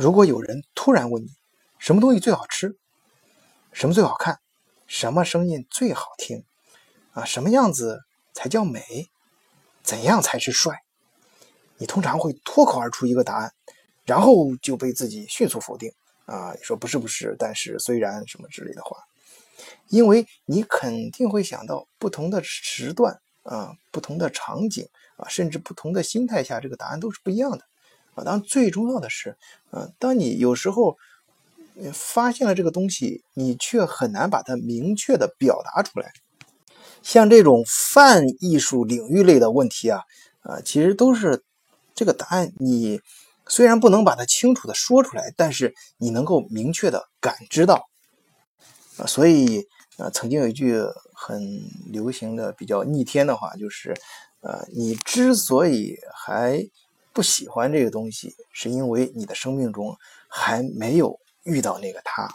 如果有人突然问你什么东西最好吃，什么最好看，什么声音最好听，啊，什么样子才叫美，怎样才是帅，你通常会脱口而出一个答案，然后就被自己迅速否定。啊，说不是不是，但是虽然什么之类的话，因为你肯定会想到不同的时段啊，不同的场景啊，甚至不同的心态下，这个答案都是不一样的。啊。当然，最重要的是，嗯，当你有时候发现了这个东西，你却很难把它明确的表达出来。像这种泛艺术领域类的问题啊，啊，其实都是这个答案你。虽然不能把它清楚的说出来，但是你能够明确的感知到啊，所以啊，曾经有一句很流行的、比较逆天的话，就是呃，你之所以还不喜欢这个东西，是因为你的生命中还没有遇到那个他。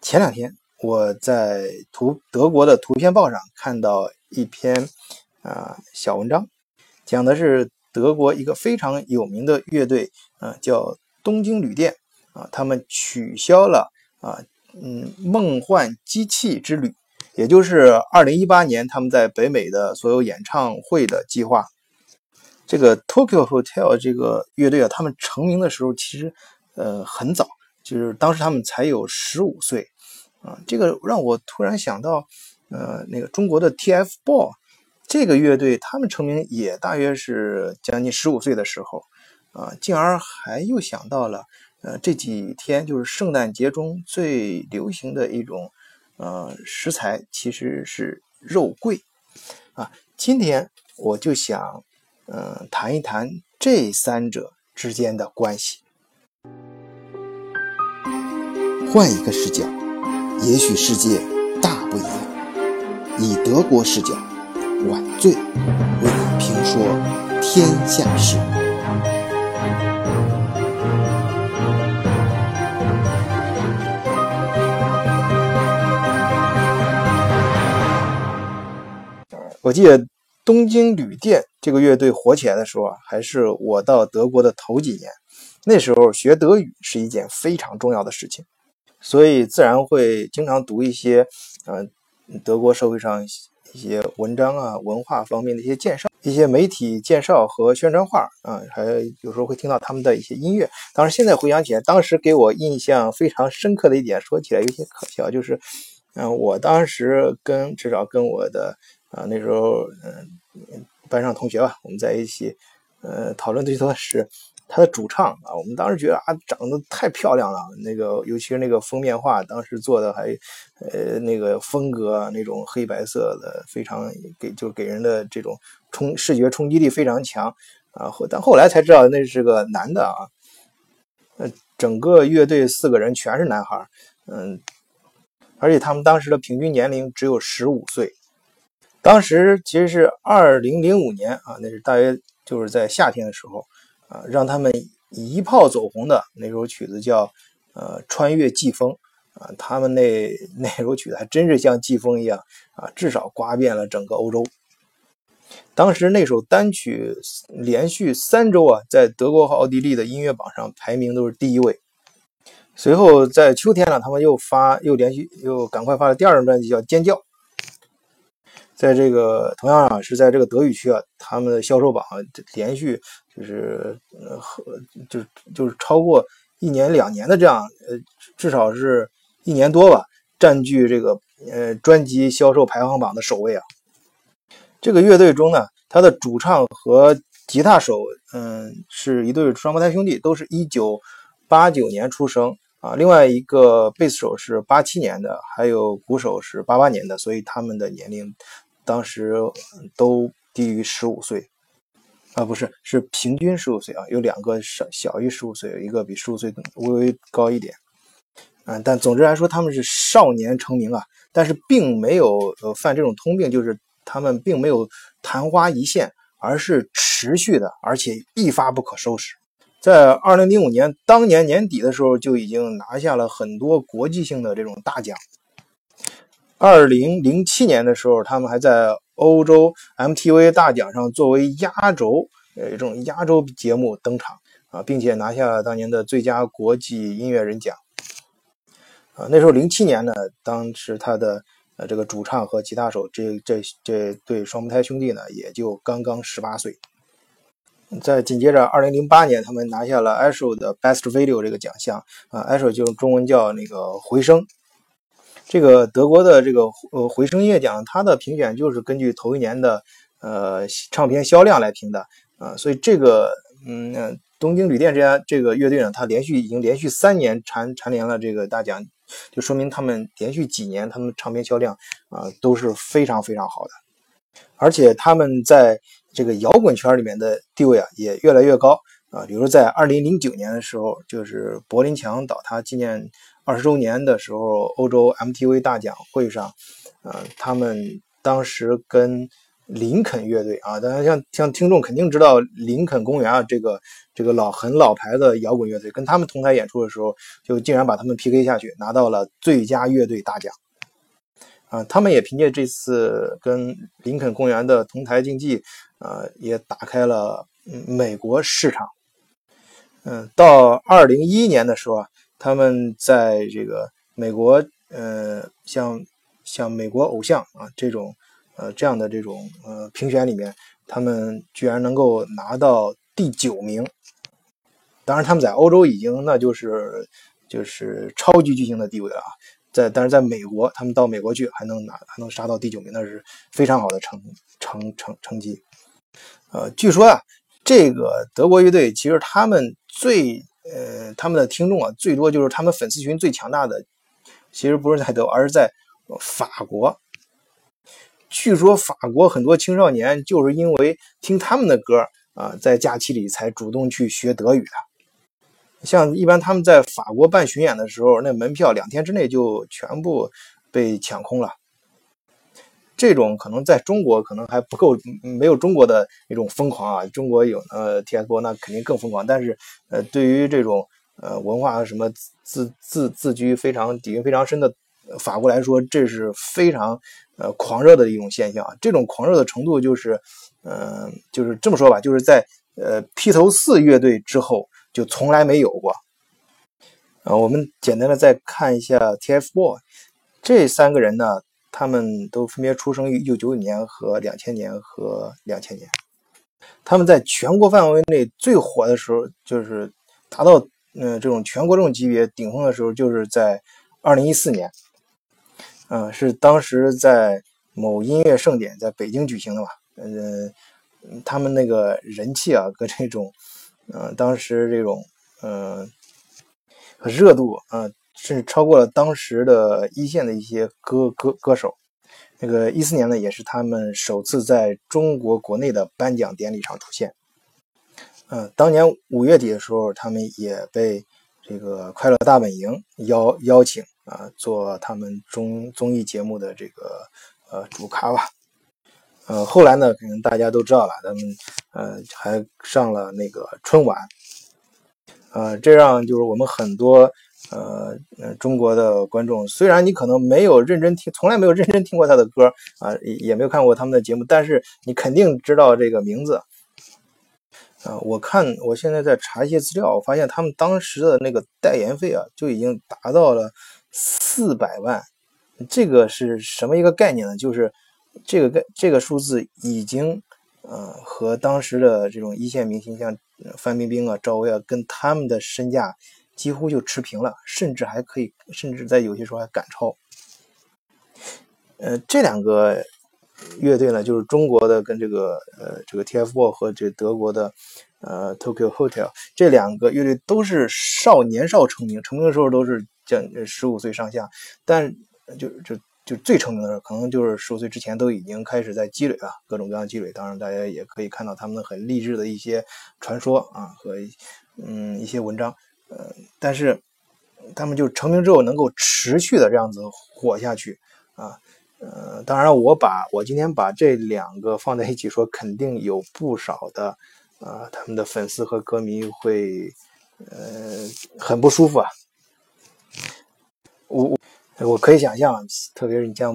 前两天我在图德国的图片报上看到一篇啊小文章，讲的是。德国一个非常有名的乐队，啊，叫东京旅店，啊，他们取消了啊，嗯，梦幻机器之旅，也就是二零一八年他们在北美的所有演唱会的计划。这个 Tokyo Hotel 这个乐队啊，他们成名的时候其实呃很早，就是当时他们才有十五岁，啊，这个让我突然想到，呃，那个中国的 TFBOYS。这个乐队他们成名也大约是将近十五岁的时候，啊，进而还又想到了，呃，这几天就是圣诞节中最流行的一种，呃，食材其实是肉桂，啊，今天我就想，嗯，谈一谈这三者之间的关系。换一个视角，也许世界大不一样。以德国视角。晚醉为你评说天下事。我记得东京旅店这个乐队火起来的时候啊，还是我到德国的头几年。那时候学德语是一件非常重要的事情，所以自然会经常读一些，嗯，德国社会上。一些文章啊，文化方面的一些介绍，一些媒体介绍和宣传画啊，还有时候会听到他们的一些音乐。当然，现在回想起来，当时给我印象非常深刻的一点，说起来有些可笑，就是，嗯，我当时跟至少跟我的啊那时候嗯班上同学吧，我们在一起，呃，讨论最多的是。他的主唱啊，我们当时觉得啊，长得太漂亮了。那个，尤其是那个封面画，当时做的还，呃，那个风格那种黑白色的，非常给就给人的这种冲视觉冲击力非常强啊。后但后来才知道那是个男的啊。呃，整个乐队四个人全是男孩，嗯，而且他们当时的平均年龄只有十五岁。当时其实是二零零五年啊，那是大约就是在夏天的时候。啊，让他们一炮走红的那首曲子叫《呃穿越季风》啊，他们那那首曲子还真是像季风一样啊，至少刮遍了整个欧洲。当时那首单曲连续三周啊，在德国和奥地利的音乐榜上排名都是第一位。随后在秋天呢，他们又发又连续又赶快发了第二张专辑叫《尖叫》。在这个同样啊，是在这个德语区啊，他们的销售榜连续就是呃和就是就是超过一年两年的这样呃至少是一年多吧，占据这个呃专辑销售排行榜的首位啊。这个乐队中呢，他的主唱和吉他手嗯是一对双胞胎兄弟，都是一九八九年出生啊。另外一个贝斯手是八七年的，还有鼓手是八八年的，所以他们的年龄。当时都低于十五岁，啊，不是，是平均十五岁啊，有两个小小于十五岁，有一个比十五岁微微高一点，嗯，但总之来说，他们是少年成名啊，但是并没有呃犯这种通病，就是他们并没有昙花一现，而是持续的，而且一发不可收拾。在二零零五年当年年底的时候，就已经拿下了很多国际性的这种大奖。二零零七年的时候，他们还在欧洲 MTV 大奖上作为压轴，呃，这种压轴节目登场啊，并且拿下了当年的最佳国际音乐人奖。啊，那时候零七年呢，当时他的呃这个主唱和吉他手这这这对双胞胎兄弟呢，也就刚刚十八岁。在紧接着二零零八年，他们拿下了 ASHO 的 Best Video 这个奖项啊，ASHO 就是中文叫那个回声。这个德国的这个呃回声音乐奖，它的评选就是根据头一年的呃唱片销量来评的啊，所以这个嗯东京旅店这家这个乐队呢，它连续已经连续三年蝉蝉联了这个大奖，就说明他们连续几年他们唱片销量啊都是非常非常好的，而且他们在这个摇滚圈里面的地位啊也越来越高啊，比如在二零零九年的时候，就是柏林墙倒塌纪念。二十周年的时候，欧洲 MTV 大奖会上，呃，他们当时跟林肯乐队啊，当然像像听众肯定知道林肯公园啊，这个这个老很老牌的摇滚乐队，跟他们同台演出的时候，就竟然把他们 PK 下去，拿到了最佳乐队大奖。啊，他们也凭借这次跟林肯公园的同台竞技，呃，也打开了美国市场。嗯，到二零一一年的时候啊。他们在这个美国，呃，像像美国偶像啊这种，呃这样的这种呃评选里面，他们居然能够拿到第九名。当然，他们在欧洲已经那就是就是超级巨星的地位了啊。在但是在美国，他们到美国去还能拿还能杀到第九名，那是非常好的成成成成绩。呃，据说啊，这个德国乐队其实他们最。呃，他们的听众啊，最多就是他们粉丝群最强大的，其实不是在德国，而是在法国。据说法国很多青少年就是因为听他们的歌啊，在假期里才主动去学德语的。像一般他们在法国办巡演的时候，那门票两天之内就全部被抢空了。这种可能在中国可能还不够，没有中国的那种疯狂啊。中国有呃 TFBOYS，那肯定更疯狂。但是呃，对于这种呃文化什么自自自居非常底蕴非常深的法国来说，这是非常呃狂热的一种现象。这种狂热的程度就是，嗯，就是这么说吧，就是在呃披头四乐队之后就从来没有过。啊，我们简单的再看一下 TFBOYS 这三个人呢。他们都分别出生于一九九九年和两千年和两千年。他们在全国范围内最火的时候，就是达到嗯这种全国这种级别顶峰的时候，就是在二零一四年。嗯，是当时在某音乐盛典在北京举行的吧？嗯，他们那个人气啊，和这种嗯当时这种嗯热度啊。甚至超过了当时的一线的一些歌歌歌手。那个一四年呢，也是他们首次在中国国内的颁奖典礼上出现。嗯，当年五月底的时候，他们也被这个《快乐大本营》邀邀请啊，做他们综综艺节目的这个呃主咖吧。呃，后来呢，可能大家都知道了，他们呃还上了那个春晚。呃，这让就是我们很多。呃，中国的观众虽然你可能没有认真听，从来没有认真听过他的歌啊，也没有看过他们的节目，但是你肯定知道这个名字。啊，我看我现在在查一些资料，我发现他们当时的那个代言费啊，就已经达到了四百万。这个是什么一个概念呢？就是这个概这个数字已经呃和当时的这种一线明星像范冰冰啊、赵薇啊，跟他们的身价。几乎就持平了，甚至还可以，甚至在有些时候还赶超。呃，这两个乐队呢，就是中国的跟这个呃这个 TFBOYS 和这德国的呃 Tokyo Hotel 这两个乐队都是少年少成名，成名的时候都是将十五岁上下，但就就就最成名的时候，可能就是十五岁之前都已经开始在积累了各种各样积累。当然，大家也可以看到他们很励志的一些传说啊和嗯一些文章。呃，但是他们就成名之后能够持续的这样子火下去啊，呃，当然我把我今天把这两个放在一起说，肯定有不少的啊，他们的粉丝和歌迷会呃很不舒服啊。我我可以想象，特别是你像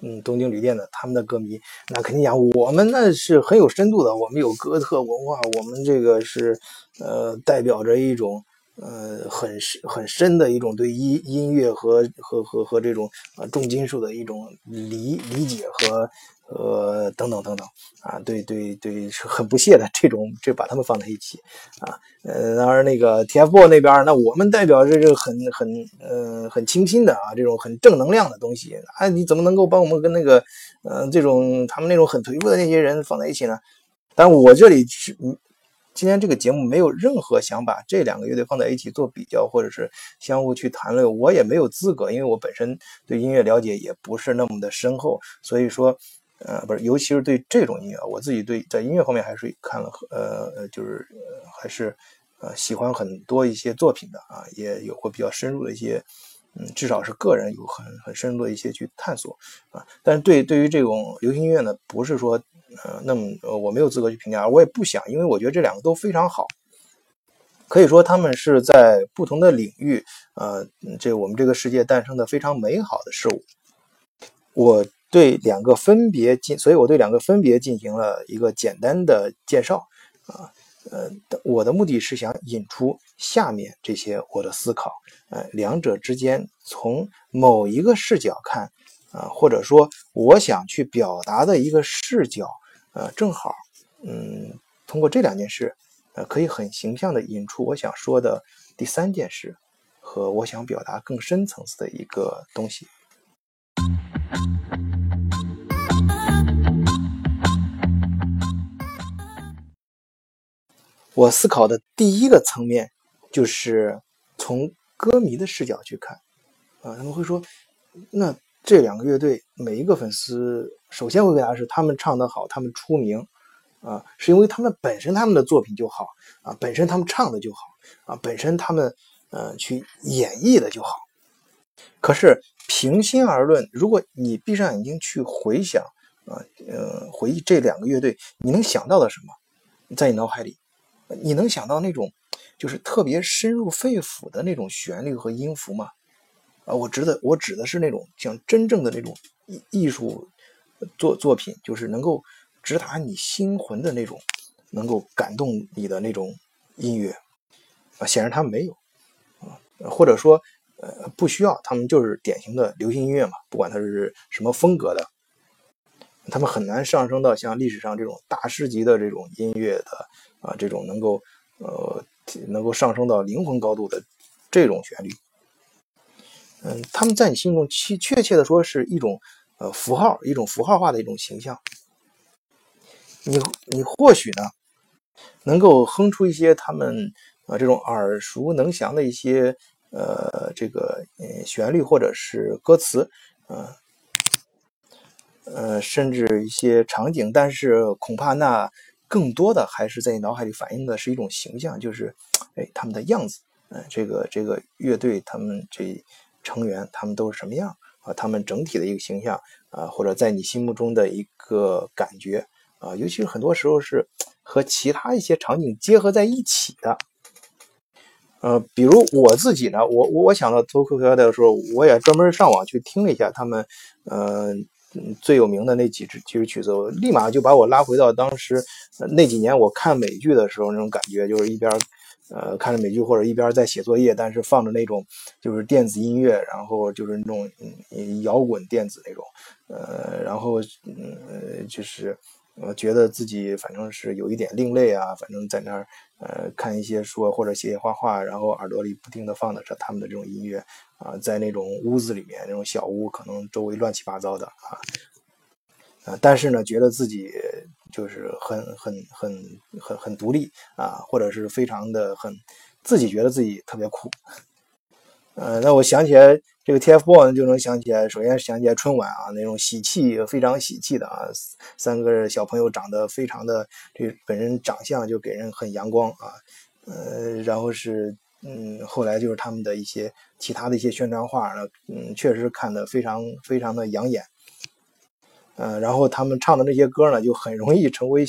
嗯东京旅店的他们的歌迷，那肯定讲我们那是很有深度的，我们有哥特文化，我们这个是呃代表着一种呃很深很深的一种对音音乐和和和和这种呃重金属的一种理理解和。呃，等等等等啊，对对对，是很不屑的这种，这把他们放在一起啊。呃，当然那个 TFBOYS 那边，那我们代表这个很很呃很清新的啊，这种很正能量的东西啊，你怎么能够把我们跟那个呃这种他们那种很颓废的那些人放在一起呢？但我这里是今天这个节目没有任何想把这两个乐队放在一起做比较，或者是相互去谈论，我也没有资格，因为我本身对音乐了解也不是那么的深厚，所以说。呃，不是，尤其是对这种音乐，我自己对在音乐方面还是看了，呃，就是还是呃喜欢很多一些作品的啊，也有过比较深入的一些，嗯，至少是个人有很很深入的一些去探索啊。但是对对于这种流行音乐呢，不是说呃那么呃我没有资格去评价，我也不想，因为我觉得这两个都非常好，可以说他们是在不同的领域，呃，这我们这个世界诞生的非常美好的事物，我。对两个分别进，所以我对两个分别进行了一个简单的介绍啊，呃，我的目的是想引出下面这些我的思考，呃，两者之间从某一个视角看啊，或者说我想去表达的一个视角，呃，正好，嗯，通过这两件事，呃，可以很形象的引出我想说的第三件事和我想表达更深层次的一个东西。我思考的第一个层面，就是从歌迷的视角去看，啊，他们会说，那这两个乐队每一个粉丝首先会回答是他们唱得好，他们出名，啊，是因为他们本身他们的作品就好，啊，本身他们唱的就好，啊，本身他们呃去演绎的就好。可是平心而论，如果你闭上眼睛去回想，啊，呃，回忆这两个乐队，你能想到的什么，在你脑海里？你能想到那种就是特别深入肺腑的那种旋律和音符吗？啊，我指的我指的是那种像真正的那种艺艺术作作品，就是能够直达你心魂的那种，能够感动你的那种音乐啊。显然他们没有啊，或者说呃不需要，他们就是典型的流行音乐嘛，不管它是什么风格的，他们很难上升到像历史上这种大师级的这种音乐的。啊，这种能够，呃，能够上升到灵魂高度的这种旋律，嗯，他们在你心中，确确切的说是一种，呃，符号，一种符号化的一种形象。你你或许呢，能够哼出一些他们啊这种耳熟能详的一些，呃，这个旋律或者是歌词，嗯，呃，甚至一些场景，但是恐怕那。更多的还是在你脑海里反映的是一种形象，就是，哎，他们的样子，嗯，这个这个乐队他们这成员他们都是什么样啊？他们整体的一个形象啊，或者在你心目中的一个感觉啊，尤其是很多时候是和其他一些场景结合在一起的，呃，比如我自己呢，我我想到《偷窥飘带》的时候，我也专门上网去听了一下他们，嗯最有名的那几支几支曲子，我立马就把我拉回到当时那几年我看美剧的时候那种感觉，就是一边呃看着美剧或者一边在写作业，但是放着那种就是电子音乐，然后就是那种摇滚电子那种，呃，然后嗯就是呃觉得自己反正是有一点另类啊，反正在那儿呃看一些书或者写写画画，然后耳朵里不停的放的是他们的这种音乐。啊，在那种屋子里面，那种小屋，可能周围乱七八糟的啊，啊，但是呢，觉得自己就是很很很很很独立啊，或者是非常的很自己觉得自己特别酷，呃，那我想起来这个 TFBOYS 就能想起来，首先想起来春晚啊，那种喜气非常喜气的啊，三个小朋友长得非常的，这本身长相就给人很阳光啊，呃，然后是。嗯，后来就是他们的一些其他的一些宣传画呢，嗯，确实看的非常非常的养眼。嗯，然后他们唱的那些歌呢，就很容易成为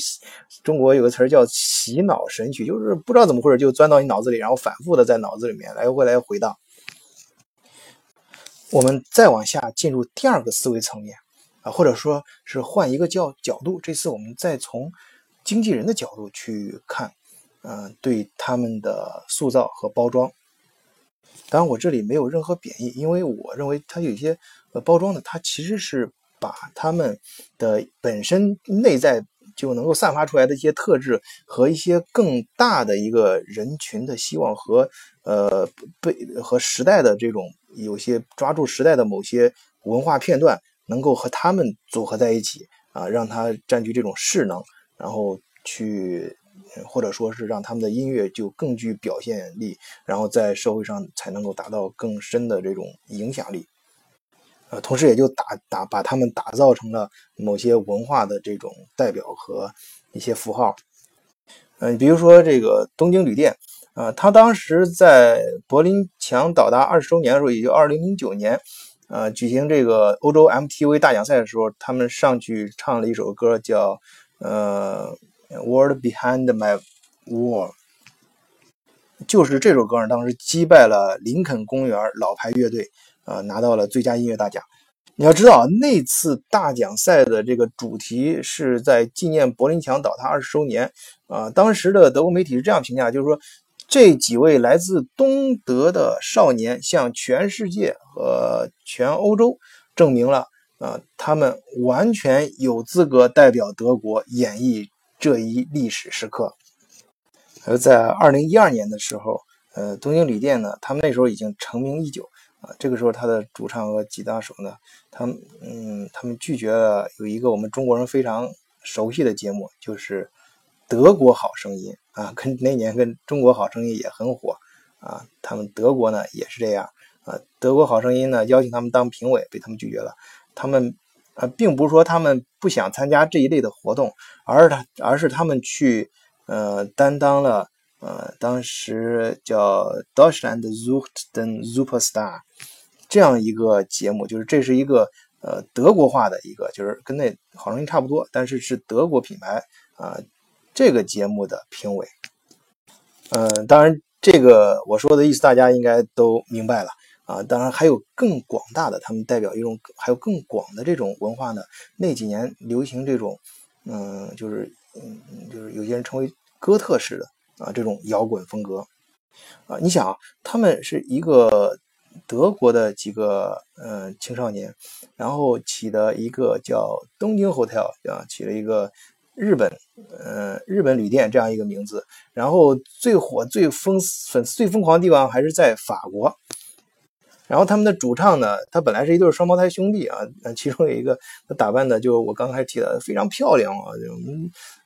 中国有个词儿叫洗脑神曲，就是不知道怎么回事就钻到你脑子里，然后反复的在脑子里面来回来回荡。我们再往下进入第二个思维层面啊，或者说是换一个角角度，这次我们再从经纪人的角度去看，嗯，对他们的塑造和包装。当然，我这里没有任何贬义，因为我认为它有一些呃包装的，它其实是把他们的本身内在就能够散发出来的一些特质和一些更大的一个人群的希望和呃被和时代的这种有些抓住时代的某些文化片段，能够和他们组合在一起啊，让它占据这种势能，然后去。或者说是让他们的音乐就更具表现力，然后在社会上才能够达到更深的这种影响力，呃，同时也就打打把他们打造成了某些文化的这种代表和一些符号。嗯，比如说这个东京旅店，啊，他当时在柏林墙倒塌二十周年的时候，也就二零零九年，呃，举行这个欧洲 MTV 大奖赛的时候，他们上去唱了一首歌，叫呃。World behind my wall，就是这首歌呢，当时击败了林肯公园老牌乐队，呃，拿到了最佳音乐大奖。你要知道，那次大奖赛的这个主题是在纪念柏林墙倒塌二十周年。啊，当时的德国媒体是这样评价，就是说，这几位来自东德的少年向全世界和全欧洲证明了，啊，他们完全有资格代表德国演绎。这一历史时刻，而在二零一二年的时候，呃，东京旅店呢，他们那时候已经成名已久啊。这个时候，他的主唱和吉他手呢，他们嗯，他们拒绝了有一个我们中国人非常熟悉的节目，就是《德国好声音》啊，跟那年跟《中国好声音》也很火啊。他们德国呢也是这样啊，《德国好声音》呢邀请他们当评委，被他们拒绝了。他们。呃，并不是说他们不想参加这一类的活动，而是他，而是他们去，呃，担当了，呃，当时叫 Deutschland sucht den Superstar 这样一个节目，就是这是一个呃德国化的一个，就是跟那好声音差不多，但是是德国品牌啊，这个节目的评委。嗯，当然这个我说的意思大家应该都明白了。啊，当然还有更广大的，他们代表一种还有更广的这种文化呢。那几年流行这种，嗯，就是嗯，就是有些人称为哥特式的啊这种摇滚风格啊。你想，他们是一个德国的几个呃青少年，然后起的一个叫东京 Hotel 啊，起了一个日本呃日本旅店这样一个名字。然后最火、最疯粉丝最疯狂的地方还是在法国。然后他们的主唱呢，他本来是一对双胞胎兄弟啊，其中有一个他打扮的，就我刚才提的非常漂亮啊，就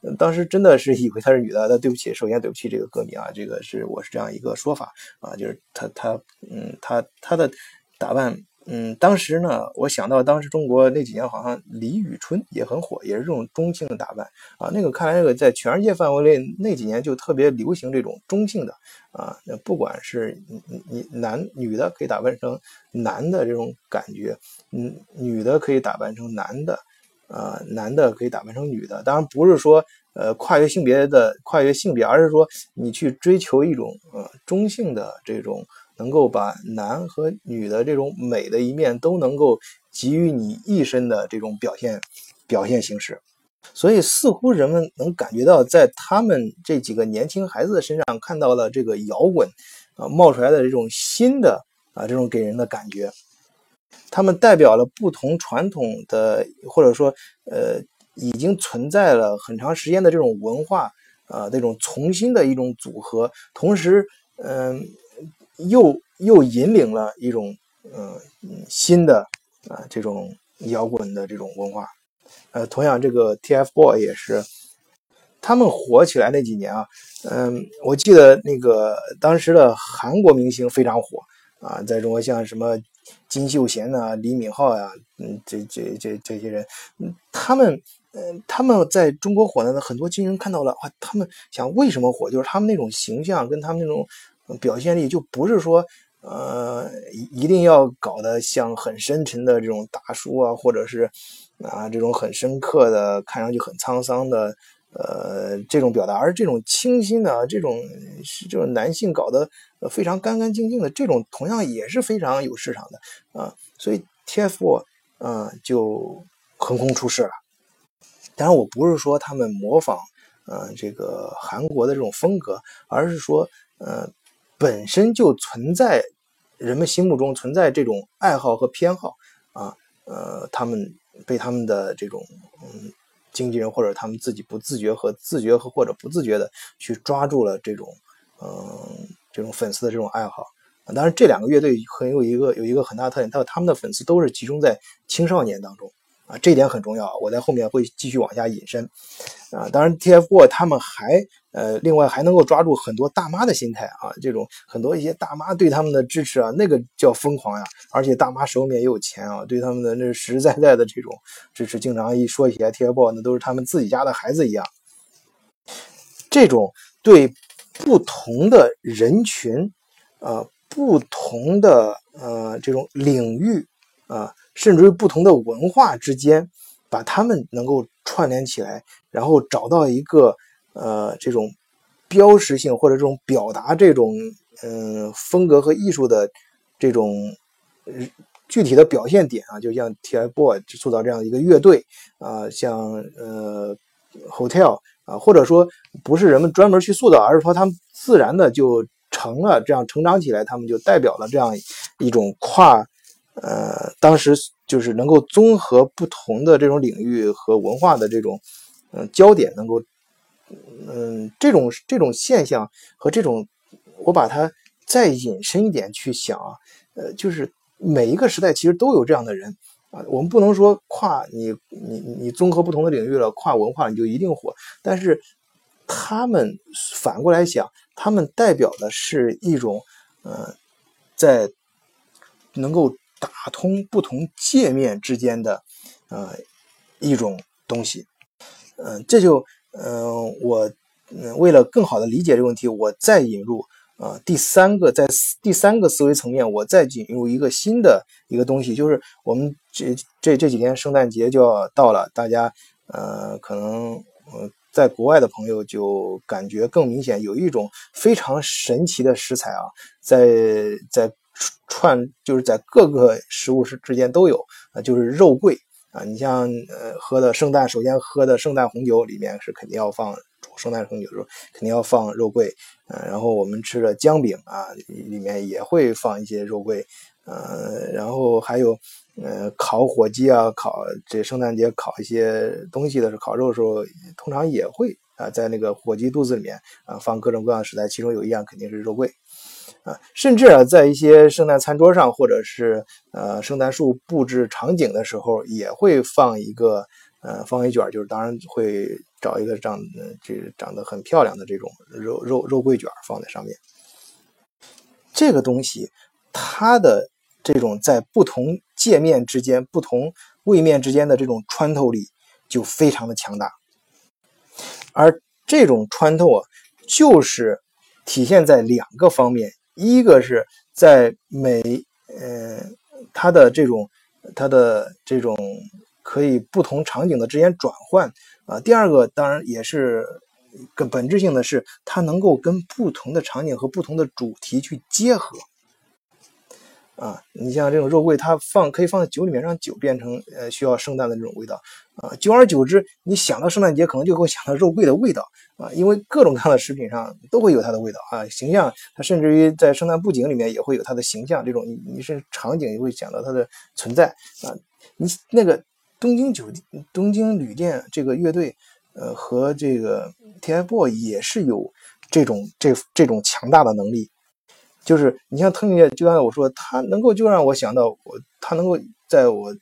嗯，当时真的是以为她是女的。那对不起，首先对不起这个歌迷啊，这个是我是这样一个说法啊，就是他他嗯他他的打扮。嗯，当时呢，我想到当时中国那几年好像李宇春也很火，也是这种中性的打扮啊。那个看来那个在全世界范围内那几年就特别流行这种中性的啊，那不管是你你男女的可以打扮成男的这种感觉，嗯，女的可以打扮成男的，啊，男的可以打扮成女的。当然不是说呃跨越性别的跨越性别，而是说你去追求一种呃中性的这种。能够把男和女的这种美的一面都能够给予你一身的这种表现表现形式，所以似乎人们能感觉到，在他们这几个年轻孩子的身上看到了这个摇滚啊冒出来的这种新的啊这种给人的感觉，他们代表了不同传统的或者说呃已经存在了很长时间的这种文化啊这种重新的一种组合，同时嗯。又又引领了一种嗯新的啊这种摇滚的这种文化，呃，同样这个 TFBOYS 也是，他们火起来那几年啊，嗯，我记得那个当时的韩国明星非常火啊，在中国像什么金秀贤呐、李敏镐呀，嗯，这这这这些人，他们嗯他们在中国火的呢，很多金人看到了啊，他们想为什么火，就是他们那种形象跟他们那种。表现力就不是说，呃，一定要搞得像很深沉的这种大叔啊，或者是啊这种很深刻的、看上去很沧桑的，呃，这种表达，而这种清新的这种是这种男性搞得非常干干净净的这种，同样也是非常有市场的啊。所以 TF，啊，就横空出世了。当然，我不是说他们模仿呃这个韩国的这种风格，而是说呃本身就存在人们心目中存在这种爱好和偏好啊，呃，他们被他们的这种嗯经纪人或者他们自己不自觉和自觉和或者不自觉的去抓住了这种嗯这种粉丝的这种爱好。当然，这两个乐队很有一个有一个很大特点，他他们的粉丝都是集中在青少年当中啊，这点很重要。我在后面会继续往下引申啊。当然，TFBOYS 他们还呃，另外还能够抓住很多大妈的心态啊，这种很多一些大妈对他们的支持啊，那个叫疯狂呀。而且大妈手里面也有钱啊，对他们的那实实在在的这种支持，经常一说起来 TFBOYS，那都是他们自己家的孩子一样。这种对不同的人群啊。不同的呃这种领域啊，甚至于不同的文化之间，把他们能够串联起来，然后找到一个呃这种标识性或者这种表达这种嗯风格和艺术的这种具体的表现点啊，就像 TFBOYS 塑造这样一个乐队啊，像呃 Hotel 啊，或者说不是人们专门去塑造，而是说他们自然的就。成了这样成长起来，他们就代表了这样一种跨，呃，当时就是能够综合不同的这种领域和文化的这种，嗯，焦点能够，嗯，这种这种现象和这种，我把它再引申一点去想啊，呃，就是每一个时代其实都有这样的人啊，我们不能说跨你你你综合不同的领域了，跨文化你就一定火，但是。他们反过来想，他们代表的是一种，呃，在能够打通不同界面之间的，呃，一种东西。嗯，这就，嗯，我，嗯，为了更好的理解这个问题，我再引入，呃，第三个，在第三个思维层面，我再引入一个新的一个东西，就是我们这这这几天圣诞节就要到了，大家，呃，可能，呃。在国外的朋友就感觉更明显，有一种非常神奇的食材啊，在在串，就是在各个食物之之间都有啊，就是肉桂啊。你像呃喝的圣诞，首先喝的圣诞红酒里面是肯定要放圣诞红酒的时候肯定要放肉桂，嗯，然后我们吃的姜饼啊里面也会放一些肉桂，呃，然后还有。呃，烤火鸡啊，烤这圣诞节烤一些东西的时候，烤肉的时候，通常也会啊，在那个火鸡肚子里面啊放各种各样的食材，其中有一样肯定是肉桂啊，甚至啊，在一些圣诞餐桌上或者是呃圣诞树布置场景的时候，也会放一个呃放一卷，就是当然会找一个长这长得很漂亮的这种肉肉肉桂卷放在上面。这个东西它的。这种在不同界面之间、不同位面之间的这种穿透力就非常的强大，而这种穿透啊，就是体现在两个方面：一个是在每呃它的这种它的这种可以不同场景的之间转换啊；第二个当然也是更本质性的是，它能够跟不同的场景和不同的主题去结合。啊，你像这种肉桂，它放可以放在酒里面，让酒变成呃需要圣诞的这种味道啊。久而久之，你想到圣诞节，可能就会想到肉桂的味道啊，因为各种各样的食品上都会有它的味道啊。形象，它甚至于在圣诞布景里面也会有它的形象，这种你是场景也会想到它的存在啊。你那个东京酒店、东京旅店这个乐队，呃，和这个 TFBOY 也是有这种这这种强大的能力。就是你像特别，就刚才我说，它能够就让我想到我，它能够在我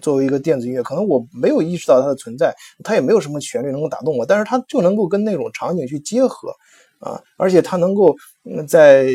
作为一个电子音乐，可能我没有意识到它的存在，它也没有什么旋律能够打动我，但是它就能够跟那种场景去结合啊，而且它能够在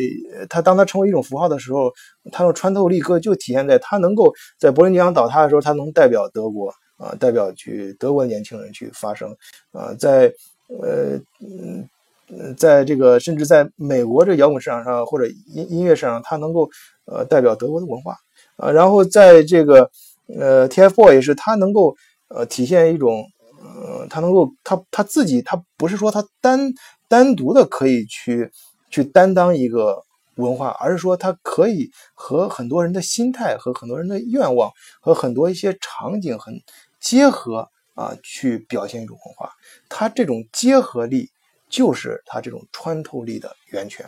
它当它成为一种符号的时候，它的穿透力各就体现在它能够在柏林机场倒塌的时候，它能代表德国啊，代表去德国的年轻人去发声啊，在呃嗯。呃，在这个甚至在美国这摇滚市场上或者音音乐市场，它能够呃代表德国的文化啊。然后在这个呃 TFBOYS 也是，它能够呃体现一种呃，它能够它它自己，它不是说它单单独的可以去去担当一个文化，而是说它可以和很多人的心态和很多人的愿望和很多一些场景很结合啊去表现一种文化，它这种结合力就是它这种穿透力的源泉。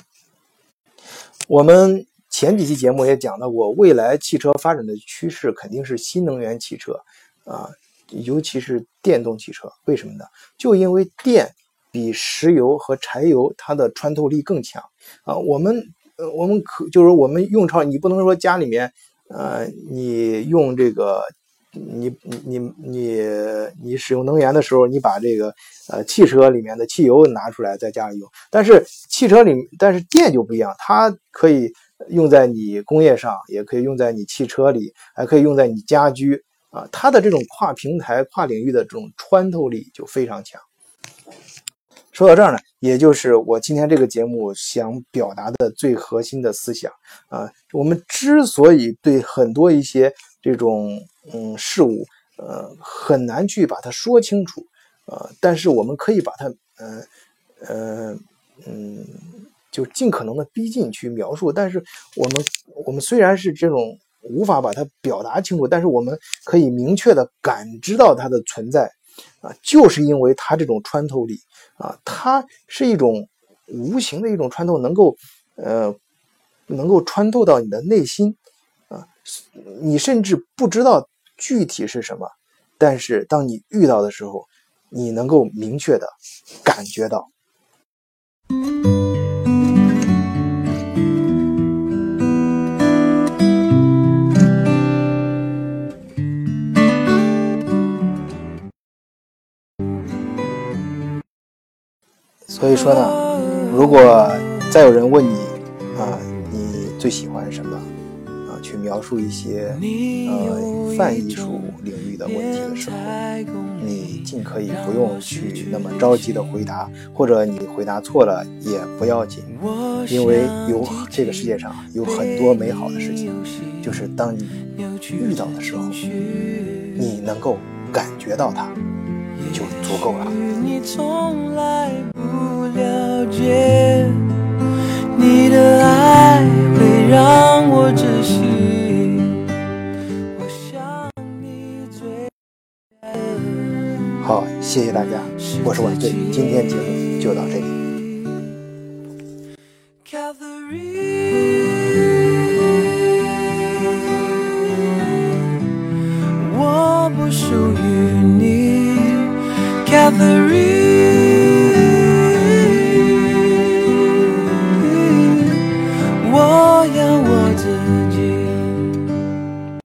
我们前几期节目也讲到过，未来汽车发展的趋势肯定是新能源汽车啊，尤其是电动汽车。为什么呢？就因为电比石油和柴油它的穿透力更强啊。我们，我们可就是我们用超，你不能说家里面呃，你用这个。你你你你使用能源的时候，你把这个呃汽车里面的汽油拿出来在家里用，但是汽车里但是电就不一样，它可以用在你工业上，也可以用在你汽车里，还可以用在你家居啊，它的这种跨平台、跨领域的这种穿透力就非常强。说到这儿呢，也就是我今天这个节目想表达的最核心的思想啊，我们之所以对很多一些这种。嗯，事物，呃，很难去把它说清楚，呃，但是我们可以把它，呃，呃，嗯，就尽可能的逼近去描述。但是我们，我们虽然是这种无法把它表达清楚，但是我们可以明确的感知到它的存在，啊，就是因为它这种穿透力，啊，它是一种无形的一种穿透，能够，呃，能够穿透到你的内心，你甚至不知道。具体是什么？但是当你遇到的时候，你能够明确的感觉到。所以说呢，如果再有人问你啊，你最喜欢什么？去描述一些呃。泛艺术领域的问题的时候，你尽可以不用去那么着急的回答，或者你回答错了也不要紧，因为有这个世界上有很多美好的事情，就是当你遇到的时候，你能够感觉到它，就足够了。你的爱会让我窒息。谢谢大家，我是万岁，今天节目就到这里。我不属于你，Catherine。